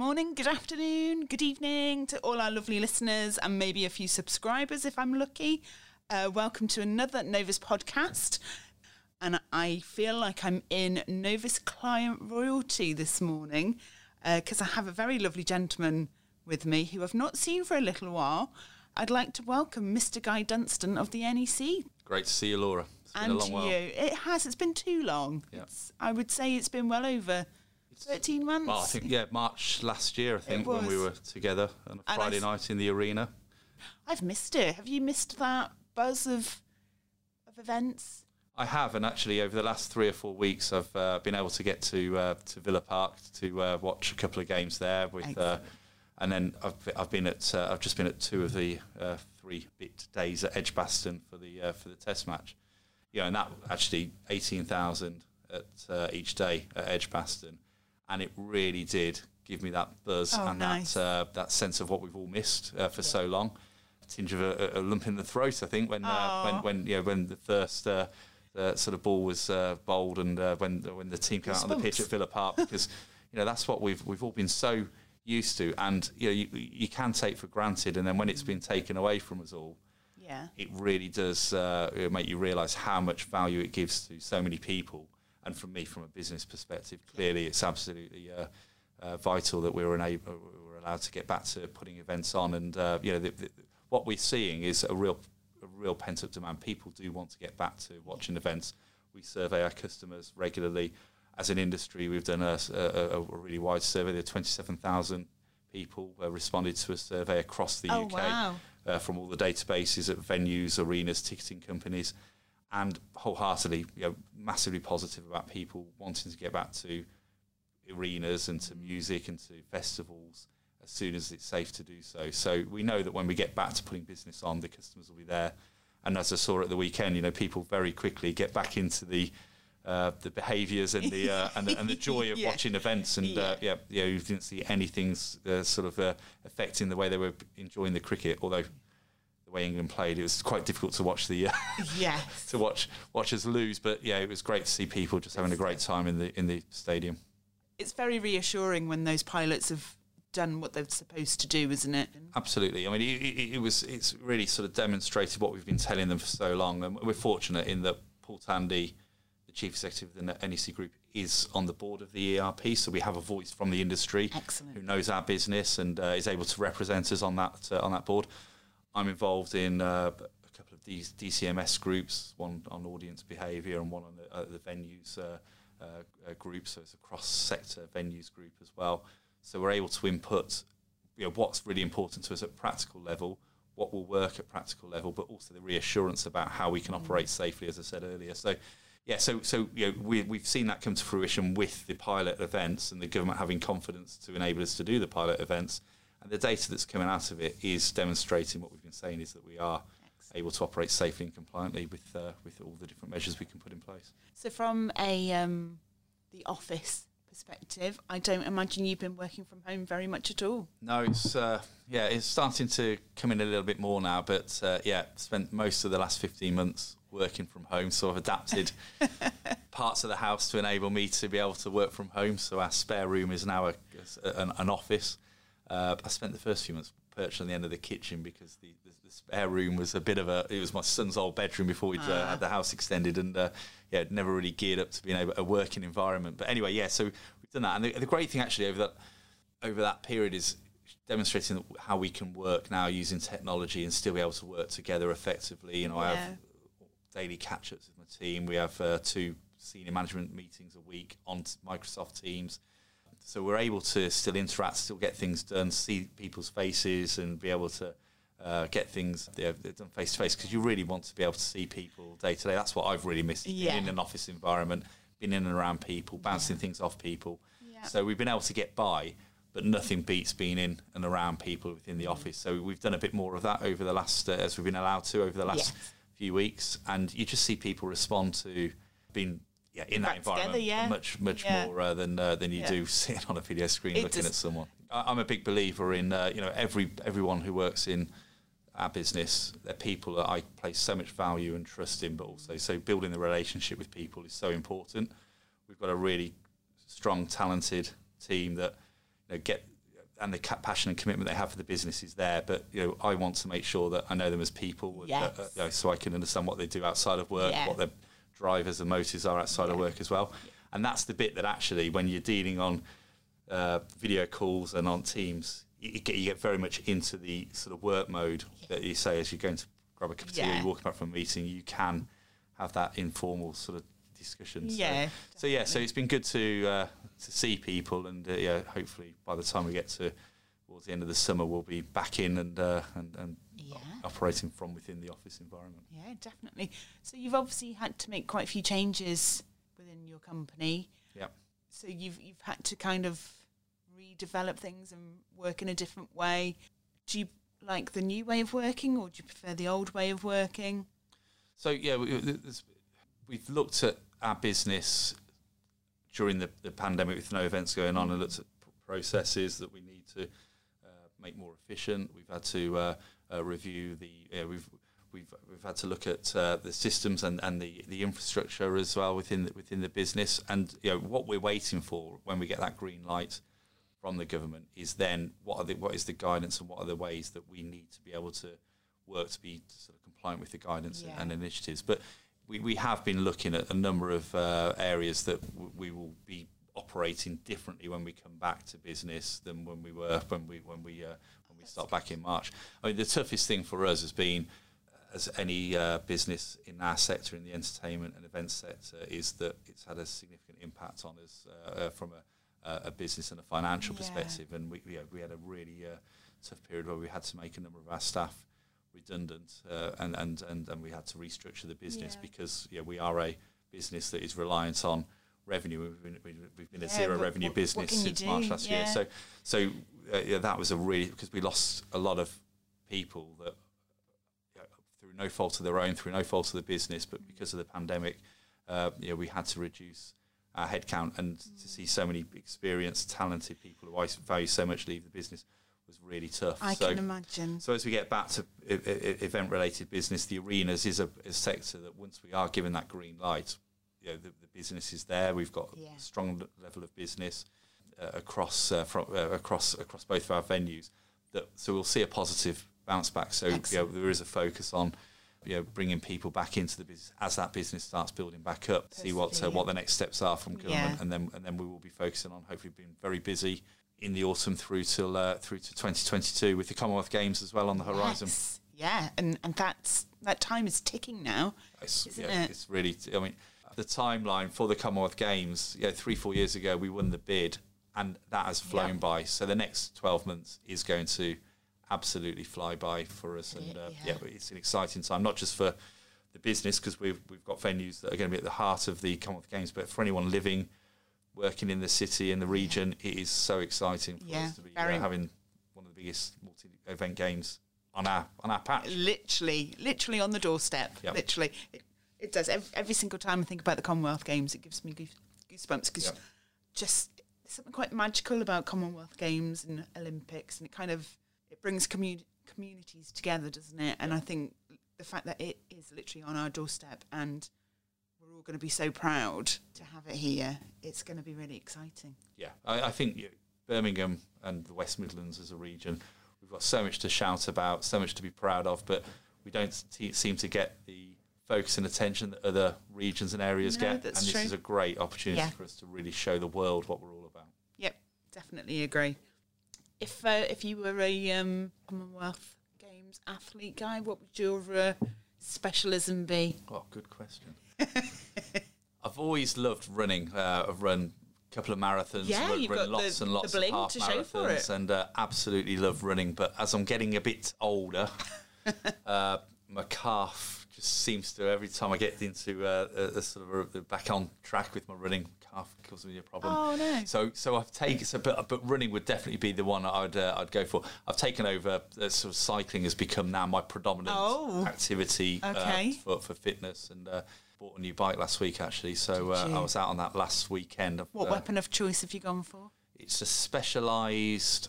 morning, good afternoon, good evening to all our lovely listeners and maybe a few subscribers if I'm lucky. Uh, welcome to another Novus podcast. And I feel like I'm in Novus client royalty this morning because uh, I have a very lovely gentleman with me who I've not seen for a little while. I'd like to welcome Mr. Guy Dunstan of the NEC. Great to see you, Laura. It's been and a long to while. you. It has. It's been too long. Yeah. It's, I would say it's been well over 13 months. Well, I think yeah, March last year. I think when we were together on a I Friday s- night in the arena. I've missed it. Have you missed that buzz of of events? I have, and actually over the last three or four weeks, I've uh, been able to get to uh, to Villa Park to uh, watch a couple of games there with. Uh, and then I've, I've been at uh, I've just been at two of the uh, three bit days at Edgbaston for the uh, for the Test match, you know, and that actually eighteen thousand at uh, each day at Edgbaston, and it really did give me that buzz Oh, and nice. that uh, that sense of what we've all missed uh, for so long, a tinge of a, a lump in the throat, I think, when uh, when when you know, when the first. Uh, uh, sort of ball was uh, bowled, and uh, when when the team came out on the pitch at Villa Park, because you know that's what we've we've all been so used to, and you know you, you can take for granted, and then when it's been taken away from us all, Yeah. it really does uh, make you realise how much value it gives to so many people. And from me, from a business perspective, clearly it's absolutely uh, uh, vital that we were, enable, we were allowed to get back to putting events on. And uh, you know, the, the, what we're seeing is a real, a real pent up demand. People do want to get back to watching events. We survey our customers regularly. As an industry, we've done a, a, a really wide survey. There are 27,000 people uh, responded to a survey across the Oh, UK wow. uh, from all the databases at venues, arenas, ticketing companies, and wholeheartedly, you know, massively positive about people wanting to get back to arenas and to music and to festivals as soon as it's safe to do so. So we know that when we get back to putting business on, the customers will be there. And as I saw at the weekend, you know, people very quickly get back into the uh, the behaviours and the uh, and, the, and the joy of Yeah. watching events. And uh, yeah, yeah, you didn't see anything uh, sort of uh, affecting the way they were enjoying the cricket. Although the way England played, it was quite difficult to watch the uh, Yes. to watch watch us lose. But yeah, it was great to see people just having a great time in the in the stadium. It's very reassuring when those pilots have done what they're supposed to do, isn't it? Absolutely. I mean, it, it, it was it's really sort of demonstrated what we've been telling them for so long, and we're fortunate in that Paul Tandy, the chief executive of the NEC Group, is on the board of the ERP, so we have a voice from the industry Excellent. who knows our business and uh, is able to represent us on that uh, on that board. I'm involved in uh, a couple of these DCMS groups, one on audience behaviour and one on the, uh, the venues uh, uh, uh, group. So it's a cross-sector venues group as well. So we're able to input, you know, what's really important to us at practical level, what will work at practical level, but also the reassurance about how we can operate safely, as I said earlier. So. Yeah, so so you know, we, we've seen that come to fruition with the pilot events and the government having confidence to enable us to do the pilot events. And the data that's coming out of it is demonstrating what we've been saying is that we are able to operate safely and compliantly with uh, with all the different measures we can put in place. So, from a um, the office perspective, I don't imagine you've been working from home very much at all. No, it's uh, yeah, it's starting to come in a little bit more now. But uh, yeah, spent most of the last fifteen months working from home, so I've adapted parts of the house to enable me to be able to work from home. So our spare room is now a, an, an office. Uh, I spent the first few months perched on the end of the kitchen because the, the, the spare room was a bit of a. It was my son's old bedroom before we'd uh, had the house extended, and uh, yeah, never really geared up to being able a working environment. But anyway, yeah, so we've done that, and the, the great thing actually over that over that period is demonstrating how we can work now using technology and still be able to work together effectively. You know, I have daily catch-ups with my team. We have uh, two senior management meetings a week on Microsoft Teams. So we're able to still interact, still get things done, see people's faces, and be able to uh, get things yeah, done face to face. Because you really want to be able to see people day to day. That's what I've really missed. Yeah. Being in an office environment, being in and around people, bouncing things off people. Yeah. So we've been able to get by, but nothing beats being in and around people within the office. So we've done a bit more of that over the last, uh, as we've been allowed to over the last Yes. few weeks, and you just see people respond to being yeah, in that Back together, environment yeah. much much Yeah. more uh, than uh, than you Yeah. do sitting on a video screen It looking does- at someone. I, I'm a big believer in uh, you know every everyone who works in our business, they're people that I place so much value and trust in, but also so building the relationship with people is so important. We've got a really strong, talented team that you know, get and the passion and commitment they have for the business is there. But you know, I want to make sure that I know them as people, Yes. uh, you know, so I can understand what they do outside of work, Yeah. what their drivers and motors are outside of work as well. And that's the bit that actually, when you're dealing on uh, video calls and on Teams, you, get you get very much into the sort of work mode that you say as you're going to grab a cup of tea, or you're walking back from a meeting, you can have that informal sort of discussion. So- Yeah, So, yeah, so it's been good to uh, to see people, and uh, yeah, hopefully by the time we get to towards the end of the summer, we'll be back in and uh, and, and Yeah. operating from within the office environment. Yeah, definitely. So you've obviously had to make quite a few changes within your company. Yeah. So you've you've had to kind of redevelop things and work in a different way. Do you like the new way of working, or do you prefer the old way of working? So yeah, we, we've looked at our business during the, the pandemic with no events going on, and looked at processes that we need to uh, make more efficient. We've had to uh, uh, review the we've we've we've had to look at uh, the systems and, and the, the infrastructure as well within the, within the business. And you know what we're waiting for when we get that green light from the government is then what are the, what is the guidance and what are the ways that we need to be able to work to be sort of compliant with the guidance Yeah. and initiatives. But we, we have been looking at a number of uh, areas that w- we will be operating differently when we come back to business than when we were when we when we uh, we start back in March. I mean, the toughest thing for us has been as any uh, business in our sector, in the entertainment and events sector, is that it's had a significant impact on us uh, uh, from a, uh, a business and a financial Yeah. perspective. And we, we, had, we had a really uh, tough period where we had to make a number of our staff redundant, uh, and, and, and, and we had to restructure the business Yeah. because yeah, we are a business that is reliant on revenue. We've been, we've been a zero revenue what- what business you since March last year. So, so uh, yeah, that was a really because we lost a lot of people that you know, through no fault of their own, through no fault of the business, but because of the pandemic, uh, you know, we had to reduce our headcount and to see so many experienced, talented people who I value so much leave the business was really tough. I so, can imagine. so as we get back to event-related business, the arenas is a, a sector that once we are given that green light, you know, the, the business is there. We've got Yeah. a strong level of business uh, across uh, from, uh, across across both of our venues. That so we'll see a positive bounce back. So you know, there is a focus on you know bringing people back into the business as that business starts building back up. See what uh, what the next steps are from government, Yeah. and then and then we will be focusing on hopefully being very busy in the autumn through till uh, through to 2022 with the Commonwealth Games as well on the horizon. Yes. Yeah, and and that's that time is ticking now. It's, Isn't yeah, it? it's really. I mean, the timeline for the Commonwealth Games. Yeah, three four years ago we won the bid, and that has flown Yeah. by. So the next 12 months is going to absolutely fly by for us, and uh, Yeah. yeah, it's an exciting time not just for the business because we've we've got venues that are going to be at the heart of the Commonwealth Games, but for anyone living, working in the city in the region, it is so exciting for Yeah, us to be uh, having one of the biggest multi-event games on our on our patch. Literally, literally on the doorstep. Yep. Literally, it, it does. Every, every single time I think about the Commonwealth Games, it gives me goosebumps because Yep. just there's something quite magical about Commonwealth Games and Olympics, and it kind of it brings commu- communities together, doesn't it? And I think the fact that it is literally on our doorstep and we're all going to be so proud to have it here, it's going to be really exciting. yeah, I, I think you Birmingham and the West Midlands as a region, we've got so much to shout about, so much to be proud of, but we don't t- seem to get the focus and attention that other regions and areas No, get. and this true. is a great opportunity Yeah. for us to really show the world what we're all about. Yep, definitely agree. If uh, if you were a um, Commonwealth Games athlete guy, what would your uh, specialism be? Oh, good question. I've always loved running. Uh, I've run a couple of marathons, Yeah, run, you've run got lots the- and the lots of half to show for marathons, and uh, absolutely love running. But as I'm getting a bit older, uh, my calf seems to every time I get into uh, a, a sort of a, back on track with my running, calf causes me a problem. Oh, no. So so I've taken so but, but running would definitely be the one I'd uh, I'd go for. I've taken over uh, sort of cycling has become now my predominant Oh. activity Okay. uh, for for fitness and. Uh, Bought a new bike last week actually, so uh, I was out on that last weekend. What weapon of choice have you gone for? it's a Specialized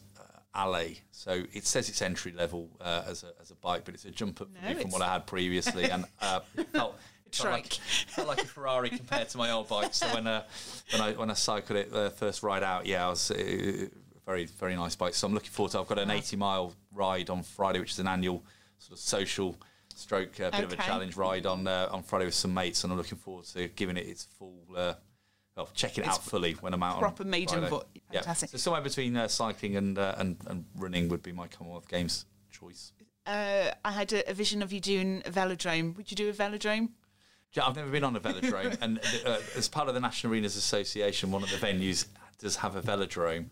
Allez. So it says it's entry level uh, as, a, as a bike, but it's a jump up No, from what I had previously, and uh, it felt, it felt like felt like a Ferrari compared to my old bike. So when uh, when I when I cycled it uh, first ride out, yeah, I was uh, very very nice bike. So I'm looking forward to. I've got an 80 mile ride on Friday, which is an annual sort of social stroke, a bit of a challenge ride on uh, on Friday with some mates, and I'm looking forward to giving it its full. Uh, well, checking it It's out fully when I'm out. proper on maiden Friday. vo- Yeah. So somewhere between uh, cycling and, uh, and and running would be my Commonwealth Games choice. Uh, I had a, a vision of you doing a velodrome. Would you do a velodrome? Yeah, I've never been on a velodrome, and uh, as part of the National Arenas Association, one of the venues does have a velodrome,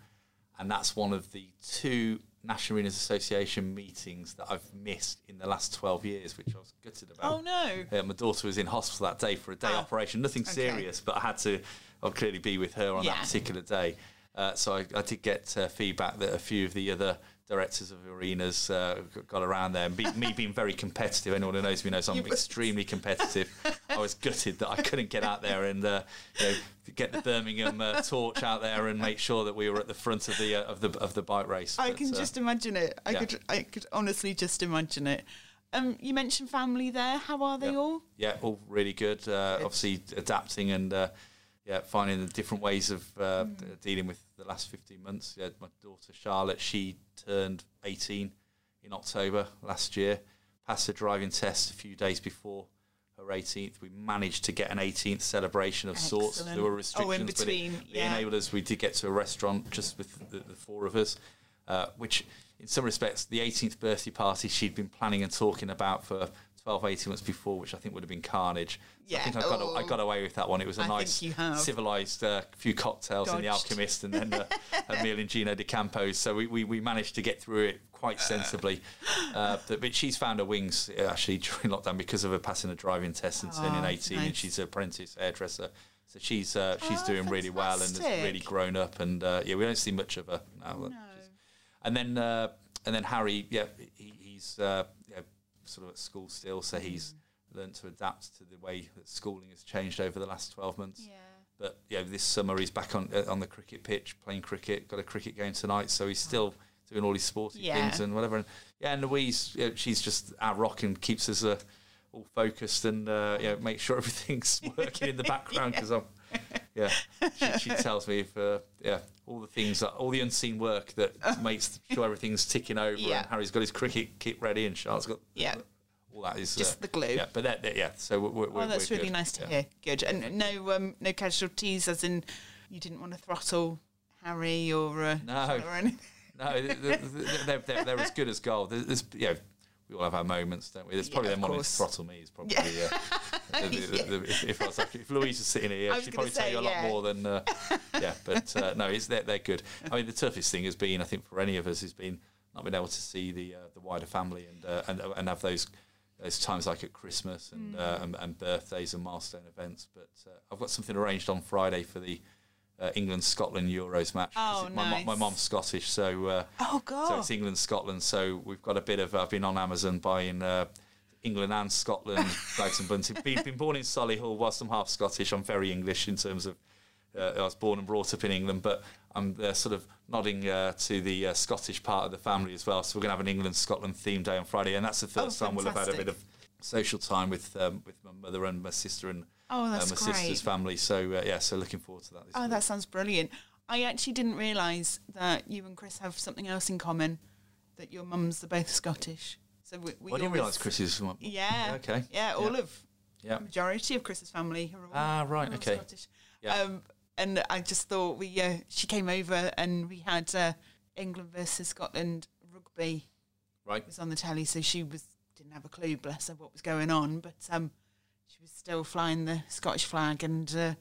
and that's one of the two National Arenas Association meetings that I've missed in the last 12 years, which I was gutted about. Oh no! Yeah, my daughter was in hospital that day for a day Ah, operation, nothing okay. serious, but I had to I'll clearly be with her on Yeah. that particular day. Uh, so I, I did get uh, feedback that a few of the other directors of arenas uh, got around there. And be, me being very competitive, anyone who knows me knows I'm extremely competitive. I was gutted that I couldn't get out there and uh, you know, get the Birmingham uh, torch out there and make sure that we were at the front of the uh, of the of the bike race. I But, can uh, just imagine it. I yeah. could, I could honestly just imagine it. Um, you mentioned family there. How are they Yeah. all? Yeah, all really good. Uh, Good. Obviously, adapting and uh, yeah, finding the different ways of uh, d- dealing with the last 15 months. Yeah, my daughter Charlotte, she turned 18 in October last year, passed her driving test a few days before her 18th. We managed to get an 18th celebration of sorts. There Excellent. were Oh, in restrictions, but between, it, it enabled us. We did get to a restaurant just with the, the four of us, uh, which in some respects, the 18th birthday party she'd been planning and talking about for 12, 18 months before, which I think would have been carnage. So Yeah. I think I got, I Oh. got away with that one. It was a I nice, civilized uh, few cocktails in the Alchemist and then uh, a meal in Gino D'Acampo's. So we, we, we managed to get through it quite sensibly. Uh, but, she's found her wings uh, actually during lockdown because of her passing a driving test and turning Oh, 18, and she's an apprentice hairdresser. So she's uh, she's Oh, doing really well and has really grown up. And uh, yeah, we don't see much of her now. No. And then uh, and then Harry, yeah, he, he's uh, yeah, sort of at school still, so he's learned to adapt to the way that schooling has changed over the last twelve months. Yeah. But yeah, this summer he's back on uh, on the cricket pitch playing cricket. Got a cricket game tonight, so he's still doing all his sporty Yeah. things and whatever. And yeah, and Louise, yeah, she's just our rock and keeps us uh, all focused and uh, yeah, make sure everything's working in the background because I'm. Yeah, she, she tells me if uh, yeah all the things that all the unseen work that makes sure everything's ticking over Yeah. and Harry's got his cricket kit ready and Charlotte's got Yeah. all that is Just uh, the glue. Yeah, but that, that- yeah. So we're, we're, Oh, that's we're really good. nice to Yeah. hear. Good. And no, um, no casualties, as in you didn't want to throttle Harry or uh, No. Or anything. No, th- th- th- they're, they're, they're as good as gold. There's, you know, we all have our moments, don't we? There's probably Yeah, them wanting to throttle me. Is probably uh, the, the, the, the, if, if I was like, if Louise was sitting here, she'd probably tell you a lot more than uh, yeah. But uh, no, it's they're, they're good. I mean, the toughest thing has been, I think, for any of us, has been not being able to see the uh, the wider family and uh, and and have those. Those times like at Christmas and, Mm. uh, and and birthdays and milestone events, but uh, I've got something arranged on Friday for the uh, England Scotland Euros match. Oh, my, mo- my mom's Scottish, so uh, Oh, so it's England, Scotland. So we've got a bit of. I've been on Amazon buying uh, England and Scotland bags and bunting. Been, been born in Solihull. Whilst I'm half Scottish, I'm very English in terms of. Uh, I was born and brought up in England, but I'm uh, sort of nodding uh, to the uh, Scottish part of the family as well. So we're going to have an England Scotland theme day on Friday, and that's the first Oh, time we'll have had a bit of social time with um, with my mother and my sister and Oh, uh, that's my sister's family. So uh, yeah, so looking forward to that. Oh, week. that sounds brilliant. I actually didn't realise that you and Chris have something else in common, that your mums are both Scottish. So we, we Well, I didn't realise Chris is. from- Yeah. Okay. Yeah, all Yeah. of Yeah. majority of Chris's family are all, Ah, right, all okay. Scottish. Yeah. Um, and I just thought we uh, she came over and we had uh, England versus Scotland rugby Right. was on the telly, so she was didn't have a clue, bless her, what was going on, but um, was still flying the Scottish flag, and uh,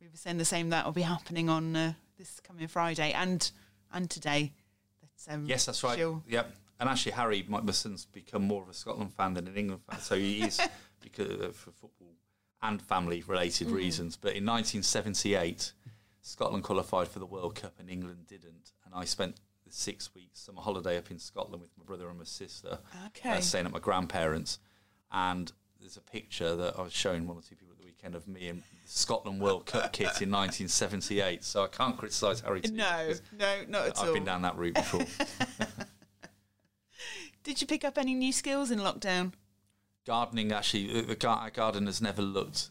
we were saying the same that will be happening on uh, this coming Friday and and today. That, um, Yes, that's right. Yep. And actually, Harry, my, my son's become more of a Scotland fan than an England fan. So he is because of, for football and family-related Mm. reasons. But in 1978, Scotland qualified for the World Cup and England didn't. And I spent the six weeks summer holiday up in Scotland with my brother and my sister, Okay. uh, staying at my grandparents. And there's a picture that I was showing one or two people at the weekend of me in Scotland World Cup kit in 1978. So I can't criticise Harry. much No, no, not at all. I've been down that route before. Did you pick up any new skills in lockdown? gardening actually the, gar- our garden has never looked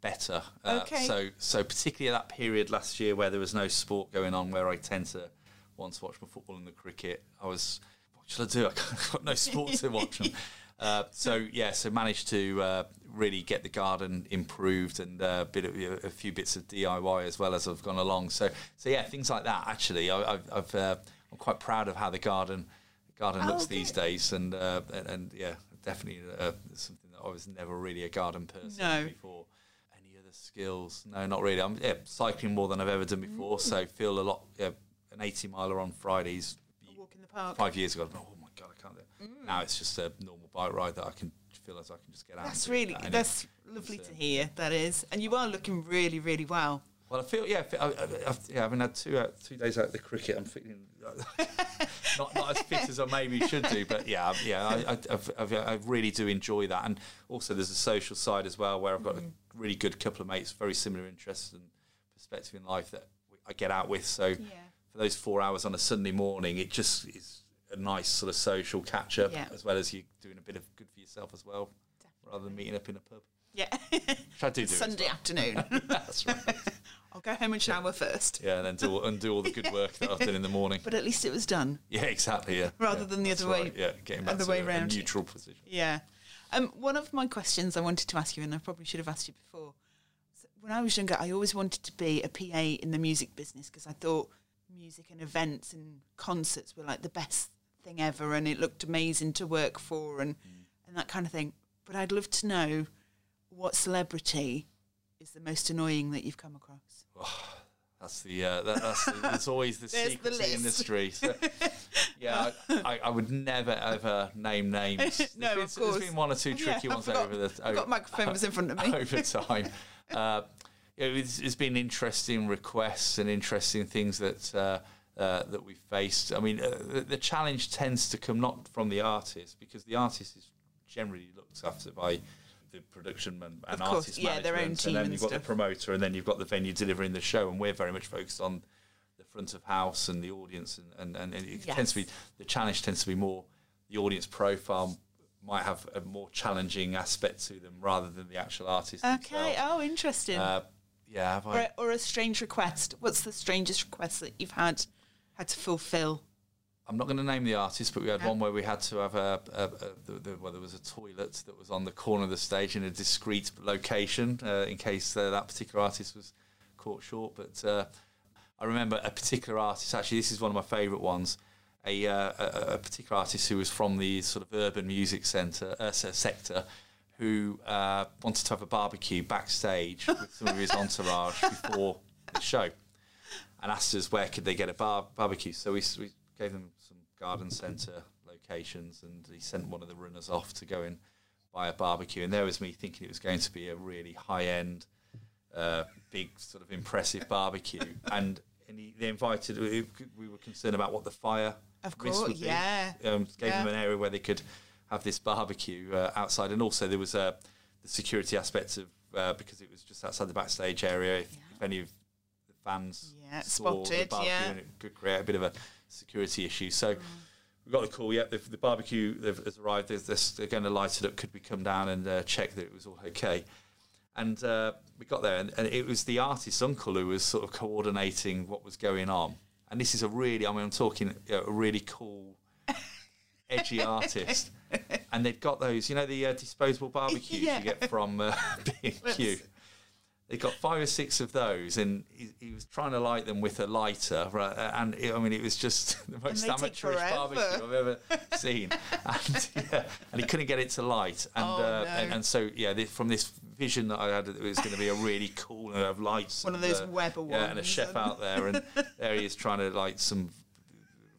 better uh, Okay. so so particularly at that period last year where there was no sport going on where I tend to want to watch my football and the cricket. I was, what should I do? I've got no sport to watch. Uh, so yeah, so managed to uh, really get the garden improved and uh, bit of, a few bits of DIY as well as I've gone along. So so yeah, things like that. Actually, I, I've, I've uh, I'm quite proud of how the garden garden looks okay. these days, and, uh, and and yeah, definitely uh, something that I was never really a garden person No. before. Any other skills? No, not really. I'm yeah, cycling more than I've ever done before, so feel a lot. Yeah, an 80 miler on Fridays A walk in the park. five years ago, oh I can't do it. Now it's just a normal bike ride that I can feel as I can just get out. That's really at any- that's lovely to uh, hear. That is, and you are looking really, really well. Well, I feel yeah, I, feel- I, I, I've, yeah. Having had two uh, two days out of the cricket, I'm feeling not not as fit as I maybe should do. But yeah, I've- yeah, I, I, I've, I've, I really do enjoy that, and also there's a social side as well where I've got a really good couple of mates, very similar interests and perspective in life that I get out with. So for those four hours on a Sunday morning, it just is a nice sort of social catch up Yeah. as well as you doing a bit of good for yourself as well, rather than meeting up in a pub. Yeah, Which I do do. Sunday well. afternoon. That's right. I'll go home and shower first. Yeah, and then do and do all the good work that I've done in the morning. But at least it was done. Yeah, exactly. Yeah, Rather Yeah, than the other way- Yeah, getting back other to way a, a neutral position. Yeah. Um, one of my questions I wanted to ask you, and I probably should have asked you before. When I was younger, I always wanted to be a PA in the music business because I thought music and events and concerts were like the best thing ever, and it looked amazing to work for, and and that kind of thing. But I'd love to know what celebrity is the most annoying that you've come across. That's the uh, that, that's the, there's always the secret the industry. So, yeah, I, I, would never ever name names. No, been, of course. There's been one or two tricky I ones over the I've got microphones in front of me. over time. Uh, it's, it's been interesting requests and interesting things that uh, uh, that we've faced. I mean, uh, the, the challenge tends to come not from the artist because the artist is generally looked after by the production and, and course, artist yeah, their own team and then and you've got the promoter, and then you've got the venue delivering the show, and we're very much focused on the front of house and the audience, and, and, and it tends to be the challenge tends to be more the audience profile might have a more challenging aspect to them rather than the actual artist. Okay. themselves. Oh, interesting. Uh, yeah, have or, or a strange request. What's the strangest request that you've had had to fulfil? I'm not going to name the artist, but we had No. one where we had to have a, a, a the, the, well, there was a toilet that was on the corner of the stage in a discreet location uh, in case uh, that particular artist was caught short. But uh, I remember a particular artist. Actually, this is one of my favourite ones. A, uh, a, a particular artist who was from the sort of urban music centre uh, sector, who uh, wanted to have a barbecue backstage with some of his entourage before the show and asked us where could they get a bar- barbecue. So we, we gave them some garden centre locations, and he sent one of the runners off to go and buy a barbecue. And there was me thinking it was going to be a really high end, uh, big sort of impressive barbecue. and and he, they invited. We, we were concerned about what the fire Of course, would be. yeah. Um, gave them an area where they could have this barbecue uh, outside, and also there was uh, the security aspect of uh, because it was just outside the backstage area. If, if any of fans Yeah, saw the spotted, barbecue, yeah. and it could create a bit of a security issue. So we got the call. Yep, the, the barbecue they've- has arrived. There's this, they're going to light it up. Could we come down and uh, check that it was all okay? And uh, we got there, and, and it was the artist's uncle who was sort of coordinating what was going on. And this is a really, I mean, I'm talking you know, a really cool, edgy artist. And they've got those, you know, the uh, disposable barbecues Yeah. you get from uh, B&Q. They got five or six of those, and he, he was trying to light them with a lighter. Right, and it, I mean, it was just the most amateurish barbecue I've ever seen. And, yeah, and he couldn't get it to light. And Oh, uh, no. and, and so yeah, this, from this vision that I had, it was going to be a really cool and have lights. One of those uh, Weber Yeah, and a chef and- out there, and there he is trying to light some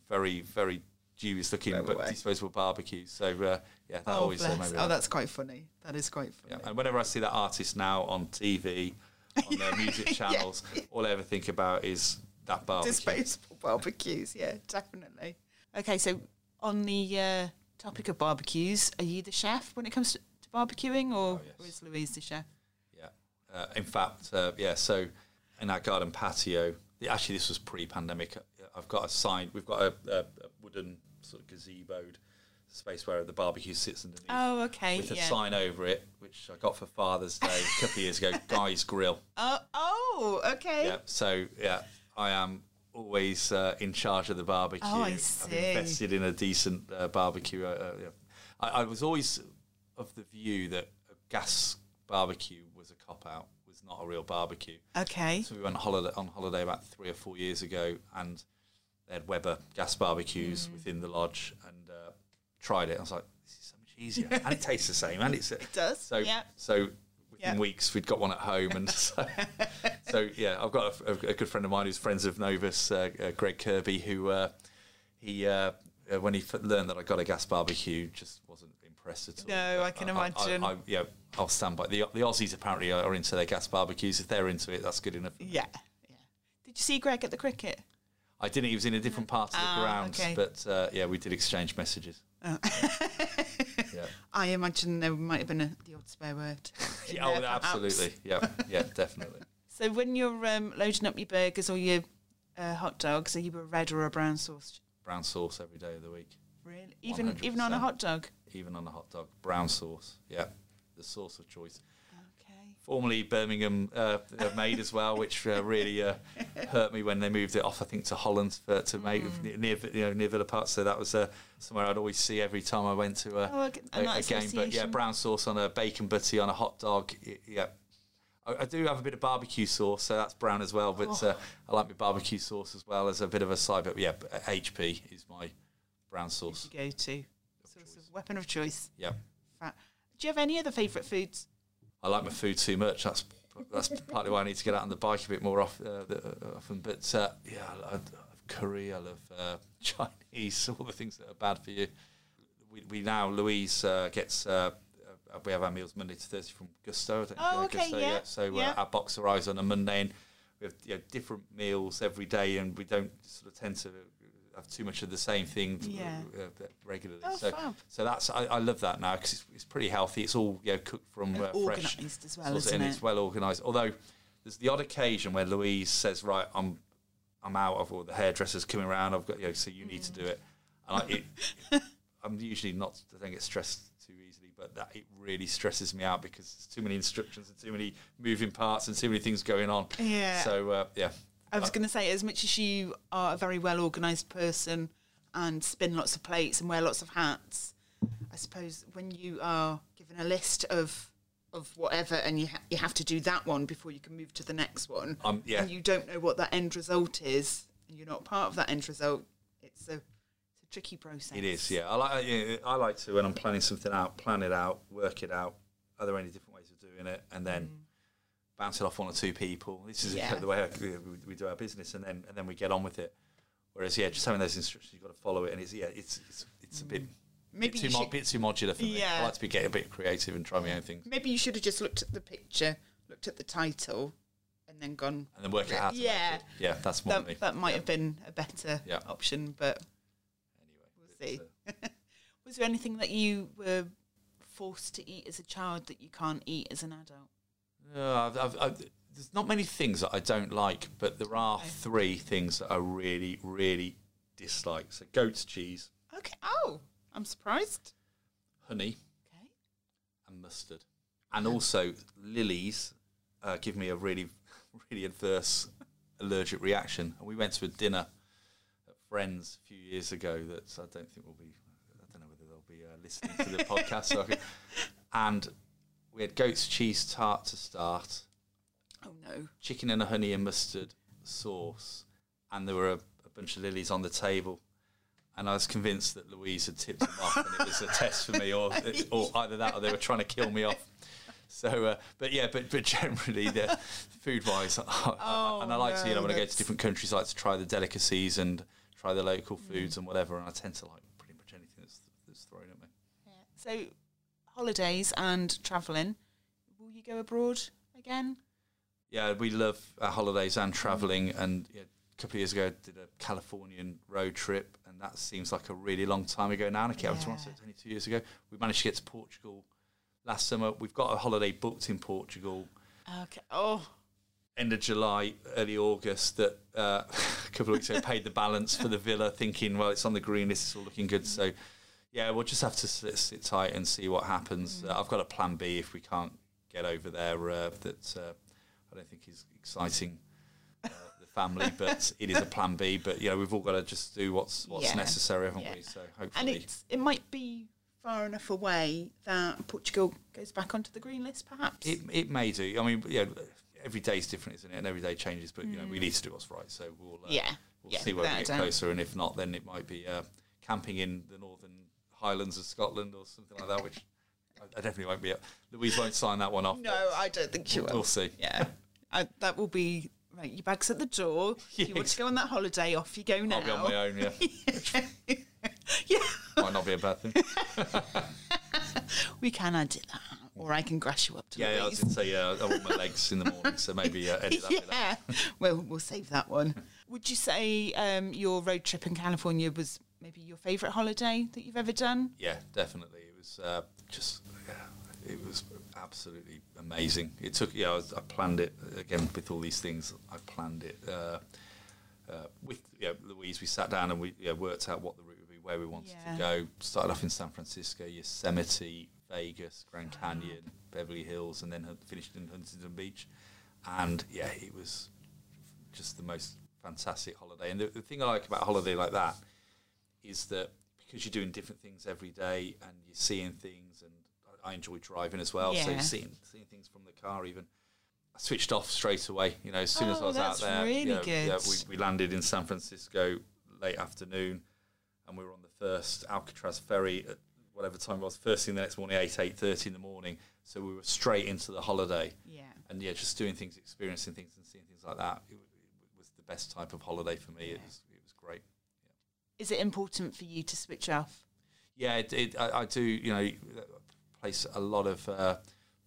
very very dubious looking Weber but way. disposable barbecues. So uh, yeah, that Oh, always uh, bless. made me Oh, that's quite funny. That is quite yeah, funny. and whenever I see that artist now on TV, on their music channels, all I ever think about is that barbecue. Disposable barbecues, yeah, definitely. Okay, so on the uh, topic of barbecues, are you the chef when it comes to, to barbecuing, or, Oh, yes. or is Louise the chef? Yeah. Uh, in fact, uh, yeah. So in our garden patio, actually this was pre-pandemic. uh, I've got a sign. We've got a, a, a wooden sort of gazeboed space where the barbecue sits underneath. Oh, okay, With a yeah. sign over it, which I got for Father's Day a couple of years ago. Guy's Grill. Oh, oh, okay. Yeah. So yeah, I am always uh, in charge of the barbecue. Oh, I I've invested in a decent uh, barbecue. Uh, uh, yeah. I, I was always of the view that a gas barbecue was a cop out, was not a real barbecue. Okay. So we went holiday, on holiday about three or four years ago, and they had Weber gas barbecues Mm. within the lodge, and tried it. I was like, this is so much easier, and it tastes the same, and it's it does, So yeah. so within Yeah. weeks we'd got one at home, and so, so yeah, I've got a, a good friend of mine who's friends of Novus, uh, uh, Greg Kirby, who uh, he uh, uh, when he learned that I got a gas barbecue, just wasn't impressed at all. No, I can I- I- imagine. I, yeah, I'll stand by the the Aussies. Apparently, are into their gas barbecues. If they're into it, that's good enough. Yeah. Yeah. Did you see Greg at the cricket? I didn't. He was in a different part of the Ah, ground, okay. but uh, yeah, we did exchange messages. yeah. I imagine there might have been a, the odd spare word. Yeah, oh, absolutely. Yeah, yeah, definitely. So when you're um, loading up your burgers or your uh, hot dogs, are you a red or a brown sauce? Brown sauce every day of the week, Really? Even even on a hot dog? even on a hot dog. Brown sauce. Yeah, the sauce of choice. Formerly Birmingham uh, uh, made as well, which uh, really uh, hurt me when they moved it off. I think to Holland for, to make Mm. near you know near Villa Park. So that was uh, somewhere I'd always see every time I went to a, Oh, okay. A a, game. But yeah, brown sauce on a bacon butty on a hot dog. Yeah. I, I do have a bit of barbecue sauce, so that's brown as well. But Oh. uh, I like my barbecue sauce as well as a bit of a side. But yeah, HP is my brown sauce. Go to source of weapon of choice. Yeah. Do you have any other favourite foods? I like my food too much. That's that's partly why I need to get out on the bike a bit more off, uh, uh, often. But uh, yeah, I, love curry. I love uh, Chinese. All the things that are bad for you. We, we now Louise uh, gets. Uh, we have our meals Monday to Thursday from Gousto. I don't Oh, okay, Gousto yeah, yet. So yeah. uh, our box arrives on a Monday, and we have you know, different meals every day, and we don't sort of tend to have too much of the same thing Yeah. uh, regularly. Oh, so, fab. so that's I, I love that now because it's, it's pretty healthy. It's all you know, cooked from uh, fresh organised as well, isn't and it? it's well organised. Although there's the odd occasion where Louise says, "Right, I'm I'm out of all the hairdresser's coming around. I've got you know, so you need to do it." And I, it, I'm usually not I don't get stressed too easily, but that it really stresses me out because there's too many instructions and too many moving parts and too many things going on. Yeah. So uh, yeah, I was going to say, as much as you are a very well organised person and spin lots of plates and wear lots of hats, I suppose when you are given a list of of whatever and you ha- you have to do that one before you can move to the next one, Um, yeah. and you don't know what that end result is, and you're not part of that end result, it's a it's a tricky process. It is, yeah. I like yeah, I like to when I'm planning something out, plan it out, work it out. Are there any different ways of doing it, and then bounce it off one or two people. This is. Yeah. the way I, we, do our business, and then and then we get on with it. Whereas, yeah, just having those instructions, you've got to follow it, and it's yeah, it's it's, it's a bit. Maybe bit too, mo- bit too modular for me. I like to be get a bit creative and try my own things, Maybe you should have just looked at the picture, looked at the title, and then gone. and then work it out. Yeah. yeah, that's more. That, that might have been a better Yeah. option, but Anyway, we'll see. uh, Was there anything that you were forced to eat as a child that you can't eat as an adult? No, I've, I've, I've, there's not many things that I don't like, but there are three things that I really, really dislike. So goat's cheese, Okay. Oh, I'm surprised. honey, Okay. and mustard. And also lilies uh, give me a really, really adverse allergic reaction. And we went to a dinner at Friends a few years ago that I don't think will be, I don't know whether they'll be uh, listening to the podcast. So I could, and we had goat's cheese tart to start. Oh no. chicken and a honey and mustard sauce, and there were a, a bunch of lilies on the table. And I was convinced that Louise had tipped them off, and it was a test for me, or or either that, or they were trying to kill me off. So, uh, but yeah, but but generally, the food wise, and I like to, you know, no, when I go to different countries, I like to try the delicacies and try the local foods and whatever. And I tend to like pretty much anything that's that's thrown at me. So, holidays and travelling. Will you go abroad again? Yeah, we love our holidays and travelling. And yeah, a couple of years ago, I did a Californian road trip, and that seems like a really long time ago now. And I once, Yeah. only two years ago. We managed to get to Portugal last summer. We've got a holiday booked in Portugal Okay. Oh, end of July, early August. That uh, a couple of weeks ago paid the balance for the villa, thinking, well, it's on the green list, it's all looking good. So. Yeah, we'll just have to sit, sit tight and see what happens. Uh, I've got a plan B if we can't get over there. Uh, that uh, I don't think is exciting. Uh, the family, but it is a plan B. But you know, we've all got to just do what's what's Yeah. necessary, haven't Yeah. we? So hopefully, And it's it might be far enough away that Portugal goes back onto the green list, perhaps. it it may do. I mean, yeah, every day is different, isn't it? And every day changes. But you know, we need to do what's right. So we'll uh, Mm. yeah. we'll see where we get closer, and if not, then it might be uh, camping in the northern Highlands of Scotland or something like that, which I, I definitely won't be. Up. Louise won't sign that one off. No, I don't think she we'll, we'll see. Yeah, I, that will be right. Your bag's at the door. Yeah, you want to go on that holiday? Off you go now. I'll be on my own. Yeah, yeah, might not be a bad thing. we can edit that, or I can grass you up to Yeah, yeah I was going to say uh, I want my legs in the morning, so maybe uh, edit that. yeah. well, we'll save that one. Would you say um, your road trip in California was maybe your favourite holiday that you've ever done? Yeah, definitely. It was uh, just, yeah, it was absolutely amazing. It took, yeah, I, was, I planned it again with all these things. I planned it uh, uh, with yeah, Louise. We sat down and we yeah, worked out what the route would be, where we wanted Yeah. to go. Started off in San Francisco, Yosemite, Vegas, Grand Canyon, Beverly Hills, and then finished in Huntington Beach. And yeah, it was just the most fantastic holiday. And the, the thing I like about a holiday like that is that because you're doing different things every day and you're seeing things, and I enjoy driving as well, so Yeah. seeing seeing things from the car even. I switched off straight away. You know, as soon as I Oh, was out there, really you know, yeah, we, we landed in San Francisco late afternoon, and we were on the first Alcatraz ferry at whatever time it was. First thing the next morning, eight eight thirty in the morning. So we were straight into the holiday Yeah. and yeah, just doing things, experiencing things, and seeing things like that. It, it was the best type of holiday for me. Was it was. Is it important for you to switch off? Yeah, it, it, I, I do. You know, place a lot of uh,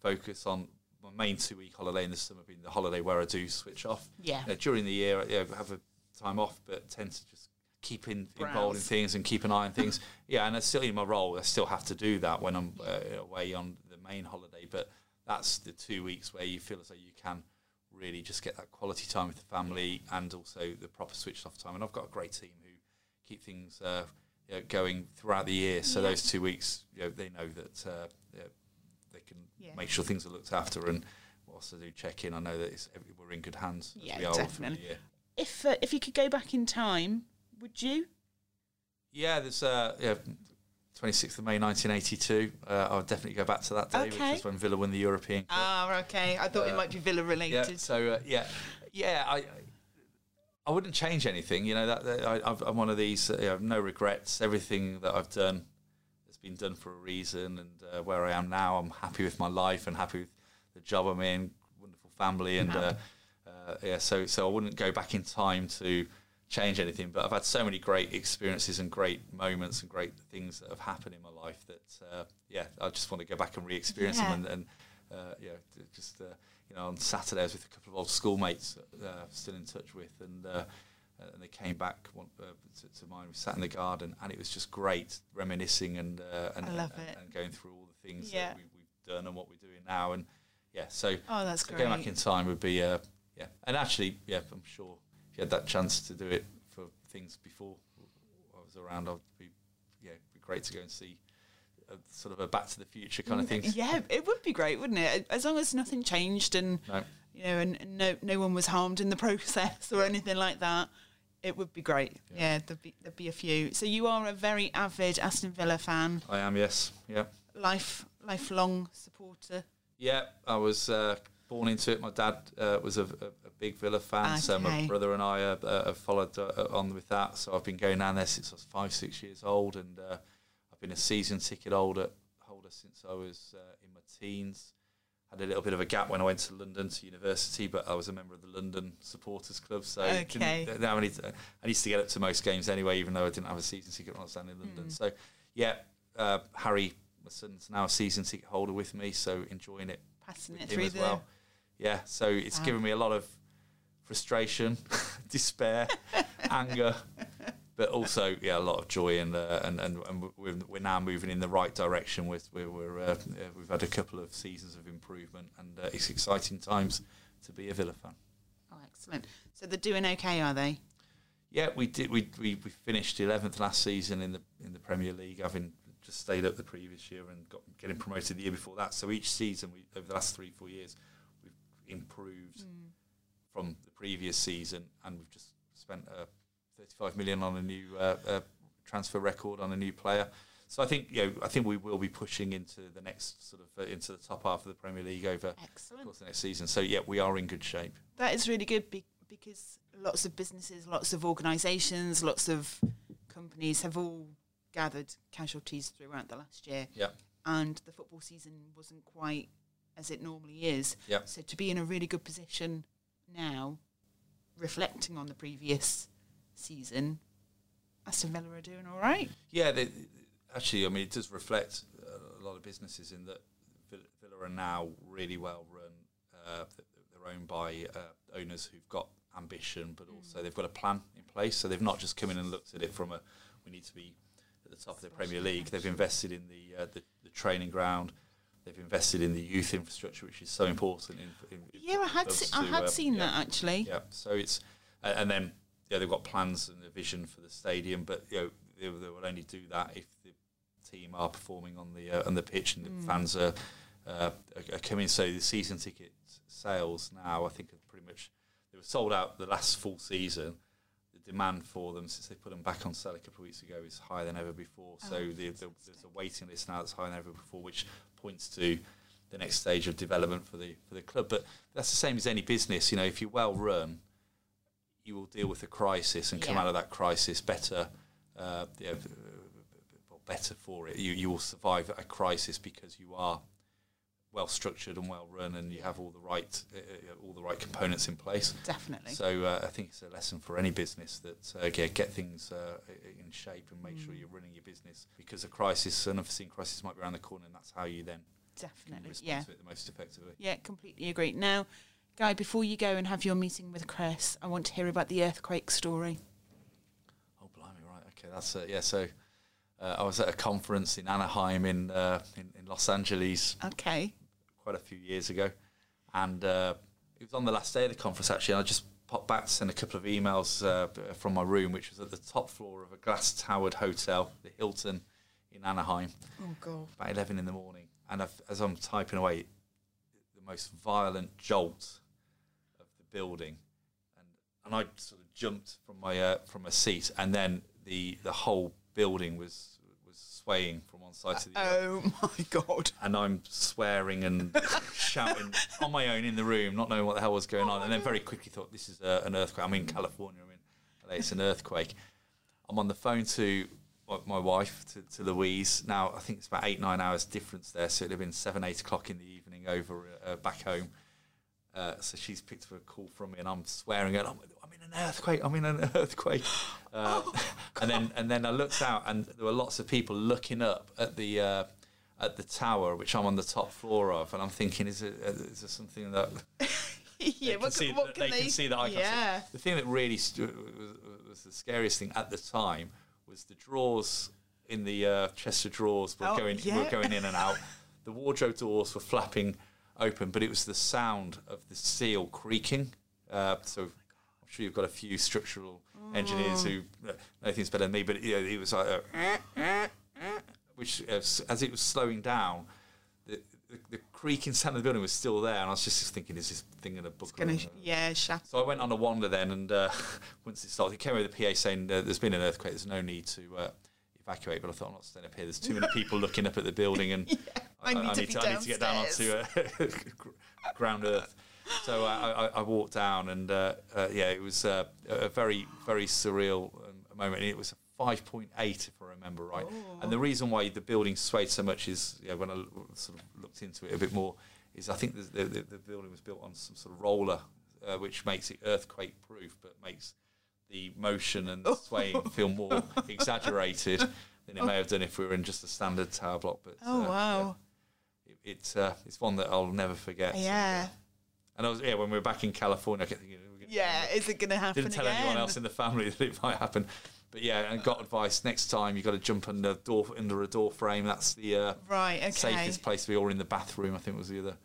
focus on my main two week holiday in the summer being the holiday where I do switch off. Yeah. You know, during the year, I have a time off, but tend to just keep in, involved in things and keep an eye on things. yeah, and it's still in my role. I still have to do that when I'm uh, away on the main holiday. But that's the two weeks where you feel as though you can really just get that quality time with the family and also the proper switched off time. And I've got a great team keep things uh, you know, going throughout the year. So Yeah. those two weeks, you know, they know that uh, you know, they can Yeah. make sure things are looked after and also do check in. I know that it's, we're in good hands. as Yeah, we are all the definitely. If uh, if you could go back in time, would you? Yeah, there's uh, yeah, 26th of May 1982. Uh, I'll definitely go back to that day, Okay. which is when Villa won the European. Cup. Ah, okay. I thought it Uh, might be Villa related. yeah, so uh, yeah, yeah, I. I wouldn't change anything, you know. That, that I, I'm one of these. Uh, you know, no regrets. Everything that I've done has been done for a reason, and uh, where I am now, I'm happy with my life and happy with the job I'm in. Wonderful family, and uh, uh, yeah. So, so I wouldn't go back in time to change anything. But I've had so many great experiences and great moments and great things that have happened in my life that uh, yeah, I just want to go back and re-experience Yeah. them and, and uh, yeah, just uh, you know, on Saturday I was with a couple of old schoolmates uh, still in touch with, and uh, and they came back one, uh, to, to mine. We sat in the garden, and it was just great reminiscing and uh, and, and, and going through all the things Yeah. that we, we've done and what we're doing now, and yeah, so Oh, that's so going back in time would be uh, yeah, and actually yeah, I'm sure if you had that chance to do it for things before I was around, I'd be yeah, it'd be great to go and see. A, sort of a Back to the Future kind of thing. Yeah, it would be great, wouldn't it? As long as nothing changed and No. you know, and, and no no one was harmed in the process or anything like that, it would be great. Yeah, there'd be there'd be a few. So you are a very avid Aston Villa fan, I am, yes, yeah. life lifelong supporter. Yeah, I was uh, born into it. My dad uh, was a, a, big Villa fan, so my brother and I uh, uh, have followed uh, on with that. So I've been going down there since I was five, six years old, and uh, been a season ticket holder holder since I was uh, in my teens. Had a little bit of a gap when I went to London to university, but I was a member of the London Supporters Club, so Okay. didn't, didn't have any I used to get up to most games anyway, even though I didn't have a season ticket when I was down in London. Mm. So yeah, uh, Harry, my son's now a season ticket holder with me, so enjoying it Passing it him through as the well. Yeah, so it's Wow. given me a lot of frustration, despair, anger, but also yeah, a lot of joy and uh, and and, and we're, we're now moving in the right direction. With we're, we're uh, we've had a couple of seasons of improvement, and uh, it's exciting times to be a Villa fan. Oh, excellent. So they're doing okay, are they? Yeah, we did. We, we, we finished eleventh last season in the in the Premier League, having just stayed up the previous year and got getting promoted the year before that. So each season, we over the last three four years, we've improved from the previous season, and we've just spent uh, 35 million on a new uh, uh, transfer record on a new player. So I think you know I think we will be pushing into the next sort of uh, into the top half of the Premier League over the Excellent. course the next season. So yeah, we are in good shape. That is really good be- because lots of businesses, lots of organisations, lots of companies have all gathered casualties throughout the last year, Yeah, and the football season wasn't quite as it normally is. yeah, So to be in a really good position now, reflecting on the previous season, Aston Villa are doing all right. yeah. They, actually, I mean, it does reflect uh, a lot of businesses in that Villa are now really well run. Uh, they're owned by uh, owners who've got ambition, but also they've got a plan in place. So they've not just come in and looked at it from a we need to be at the top of the Premier League. They've invested in the, uh, the the training ground. They've invested in the youth infrastructure, which is so important. In, in, Yeah, I had se- I had uh, seen yeah. that actually. Yeah, so it's and then yeah they've got plans and a vision for the stadium, but you know they, they will only do that if the team are performing on the uh, on the pitch and the Mm. fans are, uh, are coming. So the season ticket sales now I think are pretty much they were sold out the last full season. The demand for them since they put them back on sale a couple of weeks ago is higher than ever before. So Oh, the, the, there's a waiting list now that's higher than ever before, which points to the next stage of development for the for the club. But that's the same as any business. You know, if you're well run, you will deal with a crisis and come Yeah. out of that crisis better. Uh, yeah, b- b- better for it. You you will survive a crisis because you are well structured and well run, and you have all the right uh, uh, all the right components in place. Definitely. So uh, I think it's a lesson for any business that uh, get, get things uh, in shape and make sure you're running your business because a crisis, an unforeseen crisis, might be around the corner, and that's how you then Definitely. respond Yeah. to it the most effectively. Yeah, completely agree. Now, Guy, before you go and have your meeting with Chris, I want to hear about the earthquake story. Oh, blimey, right, okay, that's uh, yeah. So uh, I was at a conference in Anaheim in, uh, in in Los Angeles Okay. quite a few years ago, and uh, it was on the last day of the conference actually. And I just popped back to send a couple of emails uh, from my room, which was at the top floor of a glass towered hotel, the Hilton in Anaheim, Oh God. about eleven in the morning. And I've, as I'm typing away, the most violent jolt building, and and I sort of jumped from my uh, from a seat, and then the the whole building was was swaying from one side to the other Oh my God. and I'm swearing and shouting on my own in the room, not knowing what the hell was going on, and then very quickly thought, "This is a, an earthquake." I'm in California. I'm in LA. It's an earthquake. I'm on the phone to my- my wife, to, to Louise. Now I think it's about eight nine hours difference there, so it'd have been seven eight o'clock in the evening over uh, back home. Uh, so she's picked up a call from me, and I'm swearing at. I'm, I'm in an earthquake. I'm in an earthquake. Uh, and then and then I looked out, and there were lots of people looking up at the uh, at the tower, which I'm on the top floor of, and I'm thinking, is it uh, there something that yeah. they can What, see, can, what can they, can see that I can't see? Yeah. The thing that really stu- was, was the scariest thing at the time was the drawers in the uh, chest of drawers were Oh, going were going in and out. The wardrobe doors were flapping open, but it was the sound of the seal creaking. Uh, so I'm sure you've got a few structural engineers who uh, know things better than me, but you know, it was like, a, which as it was slowing down, the, the, the creaking sound of the building was still there, and I was just thinking, is this thing going to book? Yeah, shatter. So I went on a wander then, and uh, once it started, it came over the PA saying uh, there's been an earthquake. There's no need to uh, evacuate. But I thought I'm not staying up here. There's too many people looking up at the building, and I need to I need to get down onto uh, ground earth. So I, I, I walked down, and uh, uh, yeah, it was uh, a very very surreal um, moment. It was a 5.8, if I remember right. And the reason why the building swayed so much is, yeah, when I sort of looked into it a bit more, is I think the, the, the building was built on some sort of roller, uh, which makes it earthquake proof, but makes the motion and the swaying feel more exaggerated than it may have done if we were in just a standard tower block. But Oh uh, wow. it, it's uh, it's one that I'll never forget. Yeah. And I was yeah when we were back in California, I kept thinking, gonna- Yeah. Is it going to happen didn't tell again? anyone else in the family that it might happen. But yeah, and got advice next time you've got to jump under door under a door frame. That's the uh, Right. Okay. safest place to be, or in the bathroom. I think was the other.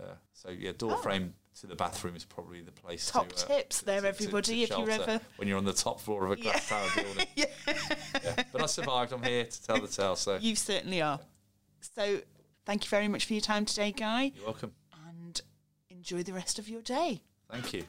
Uh, so yeah, door Oh. frame to the bathroom is probably the place. Top to, uh, tips to- there, to- everybody, if you're ever- when you're on the top floor of a glass tower building. yeah. Yeah. But I survived. I'm here to tell the tale. So You certainly are. So, thank you very much for your time today, Guy, you're welcome. and enjoy the rest of your day. Thank you.